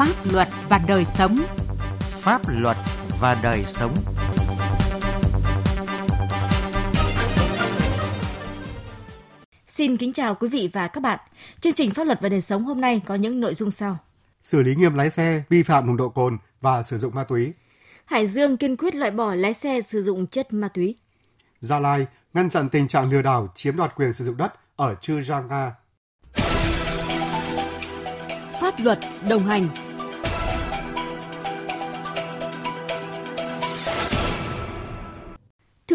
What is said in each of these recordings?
Pháp luật và đời sống. Pháp luật và đời sống. Xin kính chào quý vị và các bạn. Chương trình Pháp luật và đời sống hôm nay có những nội dung sau. Xử lý nghiêm lái xe vi phạm nồng độ cồn và sử dụng ma túy. Hải Dương kiên quyết loại bỏ lái xe sử dụng chất ma túy. Gia Lai ngăn chặn tình trạng lừa đảo chiếm đoạt quyền sử dụng đất ở Chư Giang Nga. Pháp luật đồng hành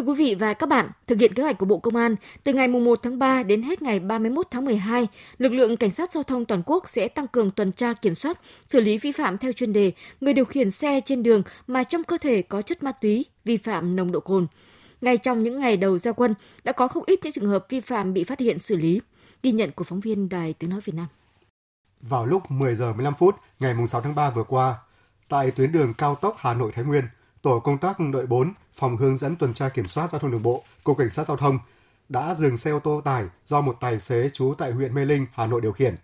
quý vị và các bạn, thực hiện kế hoạch của Bộ Công an, từ ngày 1 tháng 3 đến hết ngày 31 tháng 12, lực lượng cảnh sát giao thông toàn quốc sẽ tăng cường tuần tra kiểm soát, xử lý vi phạm theo chuyên đề người điều khiển xe trên đường mà trong cơ thể có chất ma túy, vi phạm nồng độ cồn. Ngay trong những ngày đầu ra quân, đã có không ít những trường hợp vi phạm bị phát hiện xử lý. Ghi nhận của phóng viên Đài Tiếng Nói Việt Nam. Vào lúc 10 giờ 15 phút ngày 6 tháng 3 vừa qua, tại tuyến đường cao tốc Hà Nội Thái Nguyên, tổ công tác đội 4, phòng hướng dẫn tuần tra kiểm soát giao thông đường bộ, cục cảnh sát giao thông đã dừng xe ô tô tải do một tài xế trú tại huyện Mê Linh, Hà Nội điều khiển.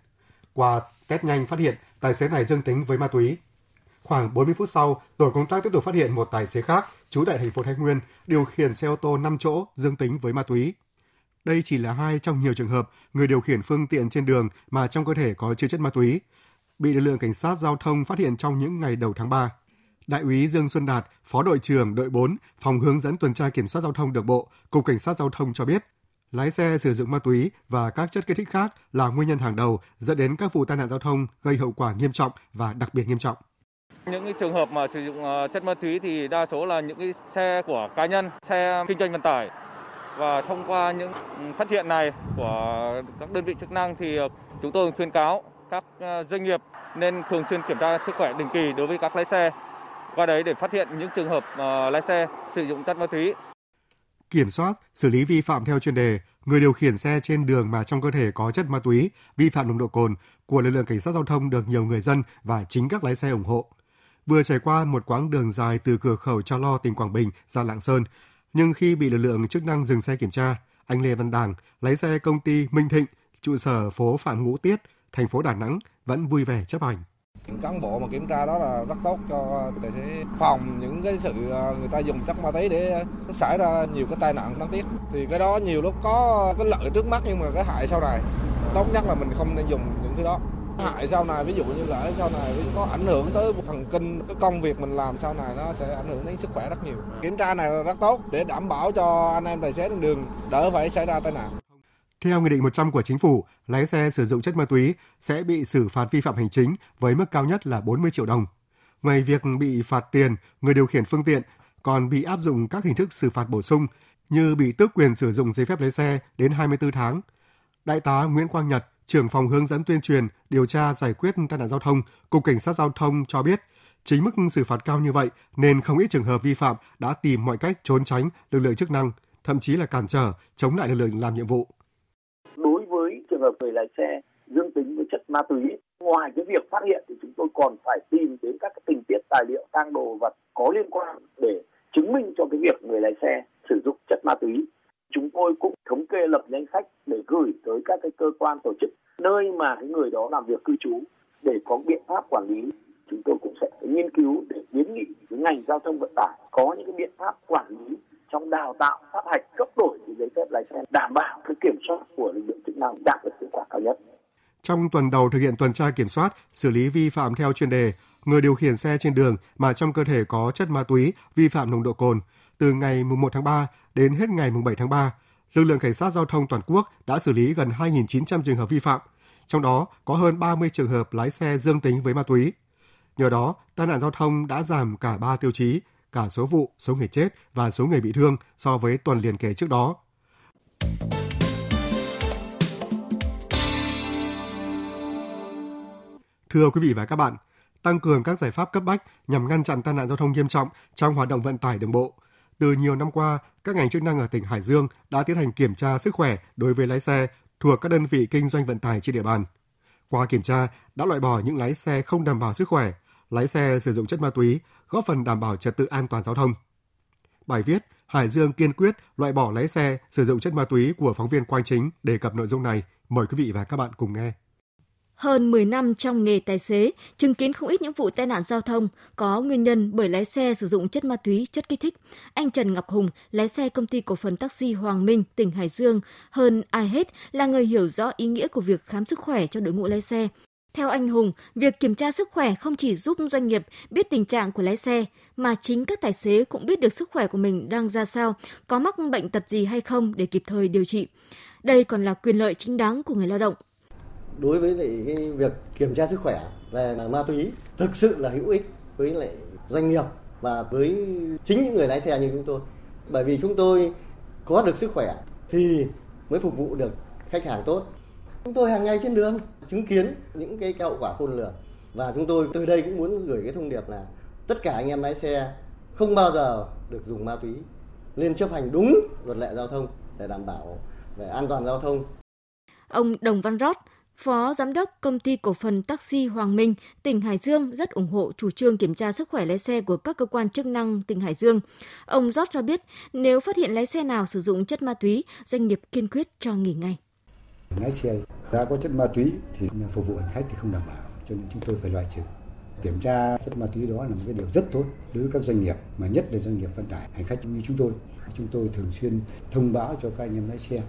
Qua test nhanh phát hiện tài xế này dương tính với ma túy. Khoảng 40 phút sau, tổ công tác tiếp tục phát hiện một tài xế khác trú tại thành phố Thái Nguyên điều khiển xe ô tô 5 chỗ dương tính với ma túy. Đây chỉ là hai trong nhiều trường hợp người điều khiển phương tiện trên đường mà trong cơ thể có chứa chất ma túy, bị lực lượng cảnh sát giao thông phát hiện trong những ngày đầu tháng 3. Đại úy Dương Xuân Đạt, Phó đội trưởng đội 4, phòng hướng dẫn tuần tra kiểm soát giao thông đường bộ, Cục Cảnh sát giao thông cho biết, lái xe sử dụng ma túy và các chất kích thích khác là nguyên nhân hàng đầu dẫn đến các vụ tai nạn giao thông gây hậu quả nghiêm trọng và đặc biệt nghiêm trọng. Những cái trường hợp mà sử dụng ờ, chất ma túy thì đa số là những cái xe của cá nhân, xe kinh doanh vận tải. Và thông qua những ừ, phát hiện này của các đơn vị chức năng thì ờ, chúng tôi khuyên cáo các ờ, doanh nghiệp nên thường xuyên kiểm tra sức khỏe định kỳ đối với các lái xe qua đấy để phát hiện những trường hợp uh, lái xe sử dụng chất ma túy. Kiểm soát, xử lý vi phạm theo chuyên đề, người điều khiển xe trên đường mà trong cơ thể có chất ma túy, vi phạm nồng độ cồn của lực lượng cảnh sát giao thông được nhiều người dân và chính các lái xe ủng hộ. Vừa trải qua một quãng đường dài từ cửa khẩu Cho Lo, tỉnh Quảng Bình ra Lạng Sơn, nhưng khi bị lực lượng chức năng dừng xe kiểm tra, anh Lê Văn Đàng, lái xe công ty Minh Thịnh, trụ sở phố Phạm Ngũ Tiết, thành phố Đà Nẵng vẫn vui vẻ chấp hành. Cán bộ mà kiểm tra đó là rất tốt cho tài xế phòng những cái sự ờ, người ta dùng chất ma túy để ờ, xảy ra nhiều cái tai nạn đáng tiếc. Thì cái đó nhiều lúc có cái lợi trước mắt nhưng mà cái hại sau này. Tốt nhất là mình không nên dùng những thứ đó hại sau này, ví dụ như là sau này có ảnh hưởng tới thần kinh, cái công việc mình làm sau này nó sẽ ảnh hưởng đến sức khỏe rất nhiều kiểm tra này là rất tốt để đảm bảo cho anh em tài xế trên đường đỡ phải xảy ra tai nạn theo Nghị định 100 của Chính phủ, lái xe sử dụng chất ma túy sẽ bị xử phạt vi phạm hành chính với mức cao nhất là 40 triệu đồng. Ngoài việc bị phạt tiền, người điều khiển phương tiện còn bị áp dụng các hình thức xử phạt bổ sung như bị tước quyền sử dụng giấy phép lái xe đến 24 tháng. Đại tá Nguyễn Quang Nhật, trưởng phòng hướng dẫn tuyên truyền, điều tra giải quyết tai nạn giao thông, Cục Cảnh sát Giao thông cho biết, chính mức xử phạt cao như vậy nên không ít trường hợp vi phạm đã tìm mọi cách trốn tránh lực lượng chức năng, thậm chí là cản trở, chống lại lực lượng làm nhiệm vụ hợp người lái xe, dương tính với chất ma túy. Ngoài cái việc phát hiện thì chúng tôi còn phải tìm đến các cái tình tiết tài liệu, tang đồ vật có liên quan để chứng minh cho cái việc người lái xe sử dụng chất ma túy. Chúng tôi cũng thống kê lập danh sách để gửi tới các cái cơ quan tổ chức, nơi mà cái người đó làm việc cư trú, để có biện pháp quản lý. Chúng tôi cũng sẽ nghiên cứu để kiến nghị với ngành giao thông vận tải có những cái biện pháp quản lý trong đào tạo sát hạch cấp đổi giấy phép lái xe đảm bảo cái kiểm soát của lực lượng chức năng đạt được hiệu quả cao nhất. Trong tuần đầu thực hiện tuần tra kiểm soát, xử lý vi phạm theo chuyên đề, người điều khiển xe trên đường mà trong cơ thể có chất ma túy vi phạm nồng độ cồn, từ ngày 1 tháng 3 đến hết ngày 7 tháng 3, lực lượng cảnh sát giao thông toàn quốc đã xử lý gần 2.900 trường hợp vi phạm, trong đó có hơn 30 trường hợp lái xe dương tính với ma túy. Nhờ đó, tai nạn giao thông đã giảm cả 3 tiêu chí cả số vụ, số người chết và số người bị thương so với tuần liền kề trước đó. Thưa quý vị và các bạn, tăng cường các giải pháp cấp bách nhằm ngăn chặn tai nạn giao thông nghiêm trọng trong hoạt động vận tải đường bộ. Từ nhiều năm qua, các ngành chức năng ở tỉnh Hải Dương đã tiến hành kiểm tra sức khỏe đối với lái xe thuộc các đơn vị kinh doanh vận tải trên địa bàn. Qua kiểm tra, đã loại bỏ những lái xe không đảm bảo sức khỏe, lái xe sử dụng chất ma túy, góp phần đảm bảo trật tự an toàn giao thông. Bài viết Hải Dương kiên quyết loại bỏ lái xe sử dụng chất ma túy của phóng viên Quang Chính đề cập nội dung này. Mời quý vị và các bạn cùng nghe. Hơn 10 năm trong nghề tài xế, chứng kiến không ít những vụ tai nạn giao thông có nguyên nhân bởi lái xe sử dụng chất ma túy, chất kích thích. Anh Trần Ngọc Hùng, lái xe công ty cổ phần taxi Hoàng Minh, tỉnh Hải Dương, hơn ai hết là người hiểu rõ ý nghĩa của việc khám sức khỏe cho đội ngũ lái xe. Theo anh Hùng, việc kiểm tra sức khỏe không chỉ giúp doanh nghiệp biết tình trạng của lái xe, mà chính các tài xế cũng biết được sức khỏe của mình đang ra sao, có mắc bệnh tật gì hay không để kịp thời điều trị. Đây còn là quyền lợi chính đáng của người lao động. Đối với lại cái việc kiểm tra sức khỏe về ma túy thực sự là hữu ích với lại doanh nghiệp và với chính những người lái xe như chúng tôi. Bởi vì chúng tôi có được sức khỏe thì mới phục vụ được khách hàng tốt chúng tôi hàng ngày trên đường chứng kiến những cái hậu quả khôn lường và chúng tôi từ đây cũng muốn gửi cái thông điệp là tất cả anh em lái xe không bao giờ được dùng ma túy nên chấp hành đúng luật lệ giao thông để đảm bảo về an toàn giao thông. Ông Đồng Văn Rót, Phó Giám đốc Công ty Cổ phần Taxi Hoàng Minh, tỉnh Hải Dương rất ủng hộ chủ trương kiểm tra sức khỏe lái xe của các cơ quan chức năng tỉnh Hải Dương. Ông Rót cho biết, nếu phát hiện lái xe nào sử dụng chất ma túy, doanh nghiệp kiên quyết cho nghỉ ngay. Lái xe đã có chất ma túy thì phục vụ hành khách thì không đảm bảo, cho nên chúng tôi phải loại trừ. Kiểm tra chất ma túy đó là một cái điều rất tốt đối với các doanh nghiệp, mà nhất là doanh nghiệp vận tải hành khách như chúng tôi. Chúng tôi thường xuyên thông báo cho các anh em lái xe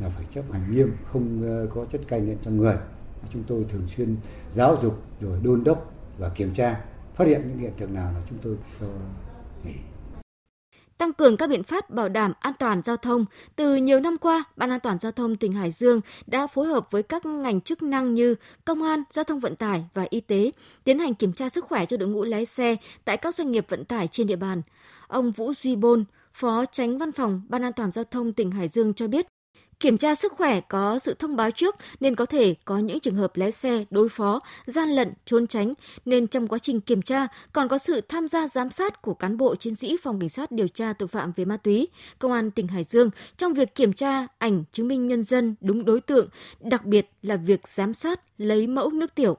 là phải chấp hành nghiêm không ờ, có chất cai nghiện trong người chúng tôi thường xuyên giáo dục rồi đôn đốc và kiểm tra phát hiện những hiện tượng nào là chúng tôi cho nghỉ tăng cường các biện pháp bảo đảm an toàn giao thông. Từ nhiều năm qua, Ban an toàn giao thông tỉnh Hải Dương đã phối hợp với các ngành chức năng như công an, giao thông vận tải và y tế tiến hành kiểm tra sức khỏe cho đội ngũ lái xe tại các doanh nghiệp vận tải trên địa bàn. Ông Vũ Duy Bôn, Phó Tránh Văn phòng Ban an toàn giao thông tỉnh Hải Dương cho biết, Kiểm tra sức khỏe có sự thông báo trước nên có thể có những trường hợp lái xe đối phó, gian lận, trốn tránh nên trong quá trình kiểm tra còn có sự tham gia giám sát của cán bộ chiến sĩ phòng cảnh sát điều tra tội phạm về ma túy, công an tỉnh Hải Dương trong việc kiểm tra ảnh chứng minh nhân dân đúng đối tượng, đặc biệt là việc giám sát lấy mẫu nước tiểu.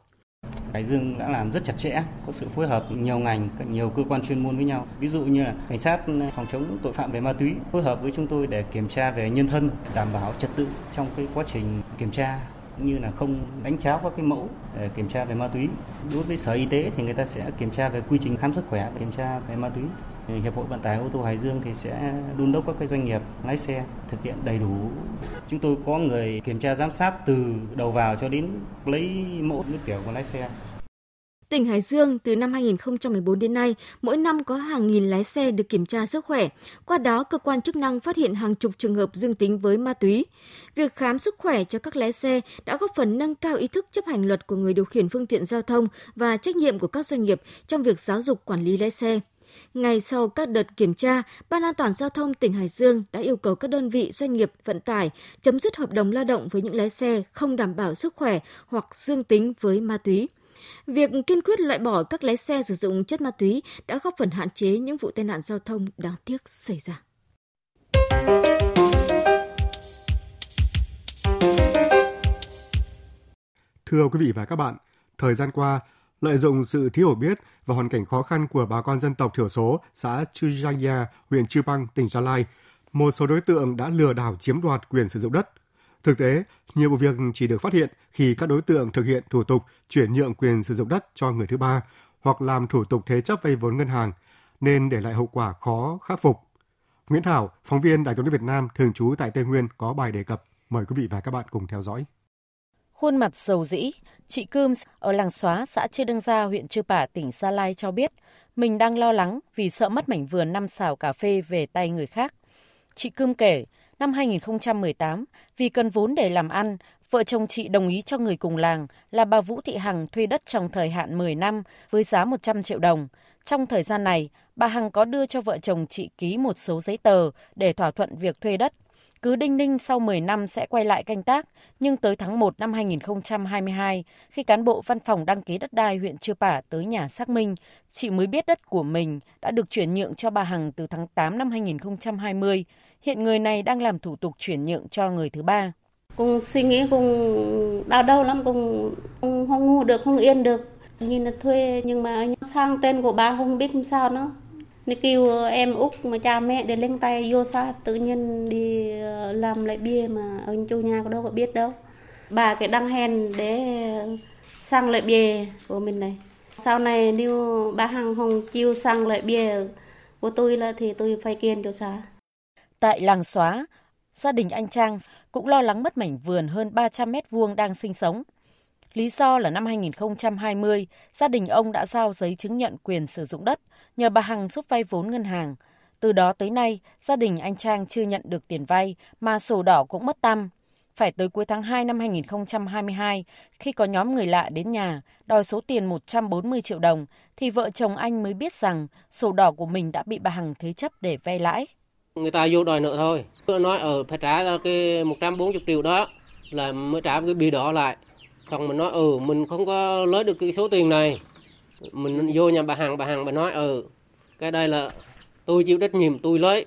Hải Dương đã làm rất chặt chẽ, có sự phối hợp nhiều ngành, nhiều cơ quan chuyên môn với nhau. Ví dụ như là cảnh sát ừ, phòng chống tội phạm về ma túy phối hợp với chúng tôi để kiểm tra về nhân thân, đảm bảo trật tự trong cái quá trình kiểm tra cũng như là không đánh cháo các cái mẫu để kiểm tra về ma túy. Đối với Sở Y tế thì người ta sẽ kiểm tra về quy trình khám sức khỏe và kiểm tra về ma túy. Hiệp hội Vận tải ô tô Hải Dương thì sẽ đôn đốc các cái doanh nghiệp lái xe thực hiện đầy đủ. Chúng tôi có người kiểm tra giám sát từ đầu vào cho đến lấy mẫu nước tiểu của lái xe. Tỉnh Hải Dương từ năm 2014 đến nay, mỗi năm có hàng nghìn lái xe được kiểm tra sức khỏe. Qua đó, cơ quan chức năng phát hiện hàng chục trường hợp dương tính với ma túy. Việc khám sức khỏe cho các lái xe đã góp phần nâng cao ý thức chấp hành luật của người điều khiển phương tiện giao thông và trách nhiệm của các doanh nghiệp trong việc giáo dục quản lý lái xe. Ngay sau các đợt kiểm tra, Ban an toàn giao thông tỉnh Hải Dương đã yêu cầu các đơn vị doanh nghiệp vận tải chấm dứt hợp đồng lao động với những lái xe không đảm bảo sức khỏe hoặc dương tính với ma túy. Việc kiên quyết loại bỏ các lái xe sử dụng chất ma túy đã góp phần hạn chế những vụ tai nạn giao thông đáng tiếc xảy ra. Thưa quý vị và các bạn, thời gian qua, lợi dụng sự thiếu hiểu biết và hoàn cảnh khó khăn của bà con dân tộc thiểu số xã Chujaya, huyện Chư Bang, tỉnh Gia Lai, một số đối tượng đã lừa đảo chiếm đoạt quyền sử dụng đất. Thực tế, nhiều vụ việc chỉ được phát hiện khi các đối tượng thực hiện thủ tục chuyển nhượng quyền sử dụng đất cho người thứ ba hoặc làm thủ tục thế chấp vay vốn ngân hàng, nên để lại hậu quả khó khắc phục. Nguyễn Thảo, phóng viên Đài tiếng Việt Nam thường trú tại Tây Nguyên có bài đề cập. Mời quý vị và các bạn cùng theo dõi. Khuôn mặt sầu dĩ, chị Cơm ở làng Xóa, xã Chư Đăng Gia, huyện Chư Pả, tỉnh Sa Lai cho biết mình đang lo lắng vì sợ mất mảnh vườn năm xào cà phê về tay người khác. Chị Cơm kể, năm 2018, vì cần vốn để làm ăn, vợ chồng chị đồng ý cho người cùng làng là bà Vũ Thị Hằng thuê đất trong thời hạn 10 năm với giá 100 triệu đồng. Trong thời gian này, bà Hằng có đưa cho vợ chồng chị ký một số giấy tờ để thỏa thuận việc thuê đất. Cứ đinh ninh sau 10 năm sẽ quay lại canh tác, nhưng tới tháng 1 năm 2022, khi cán bộ văn phòng đăng ký đất đai huyện Chư Pả tới nhà xác minh, chị mới biết đất của mình đã được chuyển nhượng cho bà Hằng từ tháng 8 năm 2020. Hiện người này đang làm thủ tục chuyển nhượng cho người thứ ba. Cùng suy nghĩ cùng đau đầu lắm, cùng không, không ngủ được, không yên được. Nhìn là thuê nhưng mà sang tên của bà không biết làm sao nữa. Nó kêu em út mà cha mẹ để lên tay vô xa tự nhiên đi ờ, làm lại bia mà ông chủ nhà có đâu có biết đâu. bà cái đăng hèn để sang lại bia của mình này. Sau này nếu bà Hằng hồng chiêu sang lại bia của tôi là thì tôi phải kiên cho xa Tại làng xóa, gia đình anh Trang cũng lo lắng mất mảnh vườn hơn 300 mét vuông đang sinh sống. Lý do là năm 2020, gia đình ông đã giao giấy chứng nhận quyền sử dụng đất nhờ bà Hằng giúp vay vốn ngân hàng. Từ đó tới nay, gia đình anh Trang chưa nhận được tiền vay mà sổ đỏ cũng mất tăm. Phải tới cuối tháng 2 năm 2022, khi có nhóm người lạ đến nhà đòi số tiền 140 triệu đồng, thì vợ chồng anh mới biết rằng sổ đỏ của mình đã bị bà Hằng thế chấp để vay lãi. Người ta vô đòi nợ thôi. Tôi nói ở phải trả cái 140 triệu đó là mới trả cái bì đỏ lại. Xong mình nói ừ mình không có lấy được cái số tiền này. Mình vô nhà bà hàng bà hàng bà nói ừ cái đây là tôi chịu trách nhiệm, tôi lấy.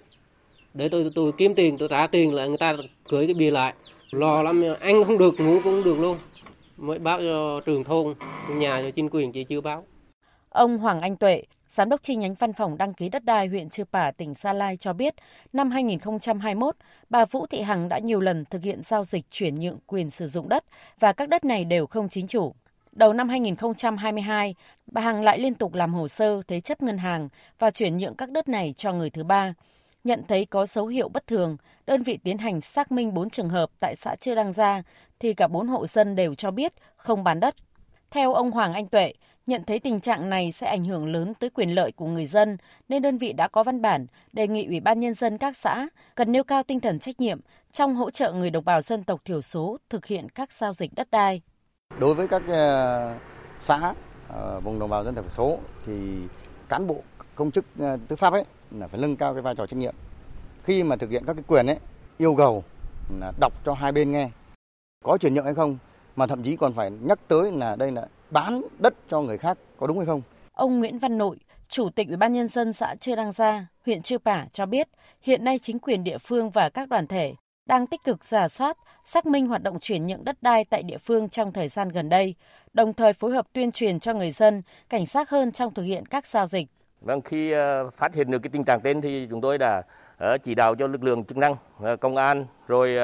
Để tôi tôi kiếm tiền, tôi trả tiền lại, người ta gửi cái bia lại. Lo lắm anh không được, ngủ cũng không được luôn. Mới báo cho trường thôn, nhà cho chính quyền, chị chưa báo. Ông Hoàng Anh Tuệ Giám đốc chi nhánh văn phòng đăng ký đất đai huyện Chư Pả, tỉnh Sa Lai cho biết, năm 2021, bà Vũ Thị Hằng đã nhiều lần thực hiện giao dịch chuyển nhượng quyền sử dụng đất và các đất này đều không chính chủ. Đầu năm 2022, bà Hằng lại liên tục làm hồ sơ thế chấp ngân hàng và chuyển nhượng các đất này cho người thứ ba. Nhận thấy có dấu hiệu bất thường, đơn vị tiến hành xác minh 4 trường hợp tại xã Chư Đăng Gia thì cả 4 hộ dân đều cho biết không bán đất. Theo ông Hoàng Anh Tuệ, nhận thấy tình trạng này sẽ ảnh hưởng lớn tới quyền lợi của người dân, nên đơn vị đã có văn bản đề nghị Ủy ban nhân dân các xã cần nêu cao tinh thần trách nhiệm trong hỗ trợ người đồng bào dân tộc thiểu số thực hiện các giao dịch đất đai. Đối với các ờ, xã ờ, vùng đồng bào dân tộc thiểu số thì cán bộ, công chức ờ, tư pháp ấy là phải nâng cao cái vai trò trách nhiệm. Khi mà thực hiện các cái quyền ấy, yêu cầu là đọc cho hai bên nghe, có chuyển nhượng hay không, mà thậm chí còn phải nhắc tới là đây là bán đất cho người khác có đúng hay không. Ông Nguyễn Văn Nội, Chủ tịch Ủy ban nhân dân xã Chư Đăng Gia, huyện Chư Pả cho biết, hiện nay chính quyền địa phương và các đoàn thể đang tích cực giả soát, xác minh hoạt động chuyển nhượng đất đai tại địa phương trong thời gian gần đây, đồng thời phối hợp tuyên truyền cho người dân cảnh giác hơn trong thực hiện các giao dịch. Vâng, khi ờ, phát hiện được cái tình trạng trên thì chúng tôi đã ờ, chỉ đạo cho lực lượng chức năng, ờ, công an rồi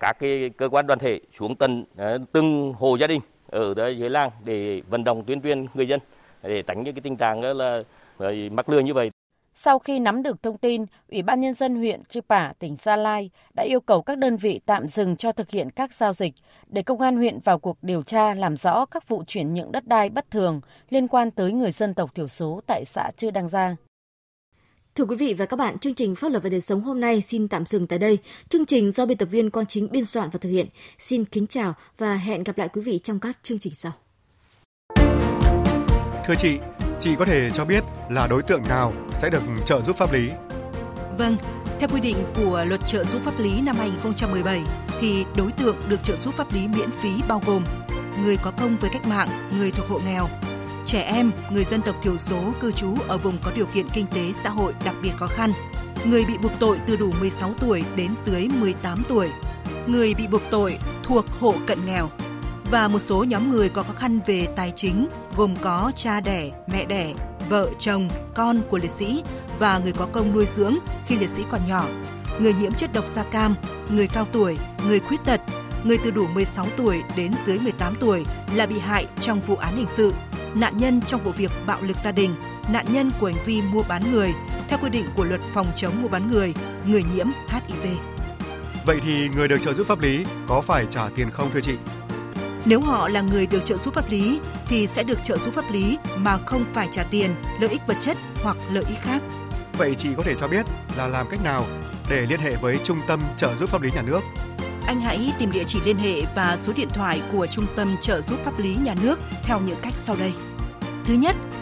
các cái cơ quan đoàn thể xuống tận từng hộ gia đình ở dưới làng để vận động tuyên truyền người dân để tránh những cái tình trạng đó là mắc lừa như vậy. Sau khi nắm được thông tin, Ủy ban Nhân dân huyện Chư Pả, tỉnh Gia Lai đã yêu cầu các đơn vị tạm dừng cho thực hiện các giao dịch để công an huyện vào cuộc điều tra làm rõ các vụ chuyển nhượng đất đai bất thường liên quan tới người dân tộc thiểu số tại xã Chư Đăng Gia. Thưa quý vị và các bạn, chương trình Pháp luật và đời sống hôm nay xin tạm dừng tại đây. Chương trình do biên tập viên Quang Chính biên soạn và thực hiện. Xin kính chào và hẹn gặp lại quý vị trong các chương trình sau. Thưa chị, chị có thể cho biết là đối tượng nào sẽ được trợ giúp pháp lý? Vâng, theo quy định của Luật trợ giúp pháp lý năm 2017 thì đối tượng được trợ giúp pháp lý miễn phí bao gồm người có công với cách mạng, người thuộc hộ nghèo, trẻ em, người dân tộc thiểu số cư trú ở vùng có điều kiện kinh tế xã hội đặc biệt khó khăn, người bị buộc tội từ đủ 16 tuổi đến dưới 18 tuổi, người bị buộc tội thuộc hộ cận nghèo. Và một số nhóm người có khó khăn về tài chính gồm có cha đẻ, mẹ đẻ, vợ, chồng, con của liệt sĩ và người có công nuôi dưỡng khi liệt sĩ còn nhỏ, người nhiễm chất độc da cam, người cao tuổi, người khuyết tật, người từ đủ 16 tuổi đến dưới 18 tuổi là bị hại trong vụ án hình sự nạn nhân trong vụ việc bạo lực gia đình, nạn nhân của hành vi mua bán người theo quy định của luật phòng chống mua bán người, người nhiễm HIV. Vậy thì người được trợ giúp pháp lý có phải trả tiền không thưa chị? Nếu họ là người được trợ giúp pháp lý thì sẽ được trợ giúp pháp lý mà không phải trả tiền, lợi ích vật chất hoặc lợi ích khác. Vậy chị có thể cho biết là làm cách nào để liên hệ với Trung tâm trợ giúp pháp lý nhà nước anh hãy tìm địa chỉ liên hệ và số điện thoại của Trung tâm trợ giúp pháp lý nhà nước theo những cách sau đây.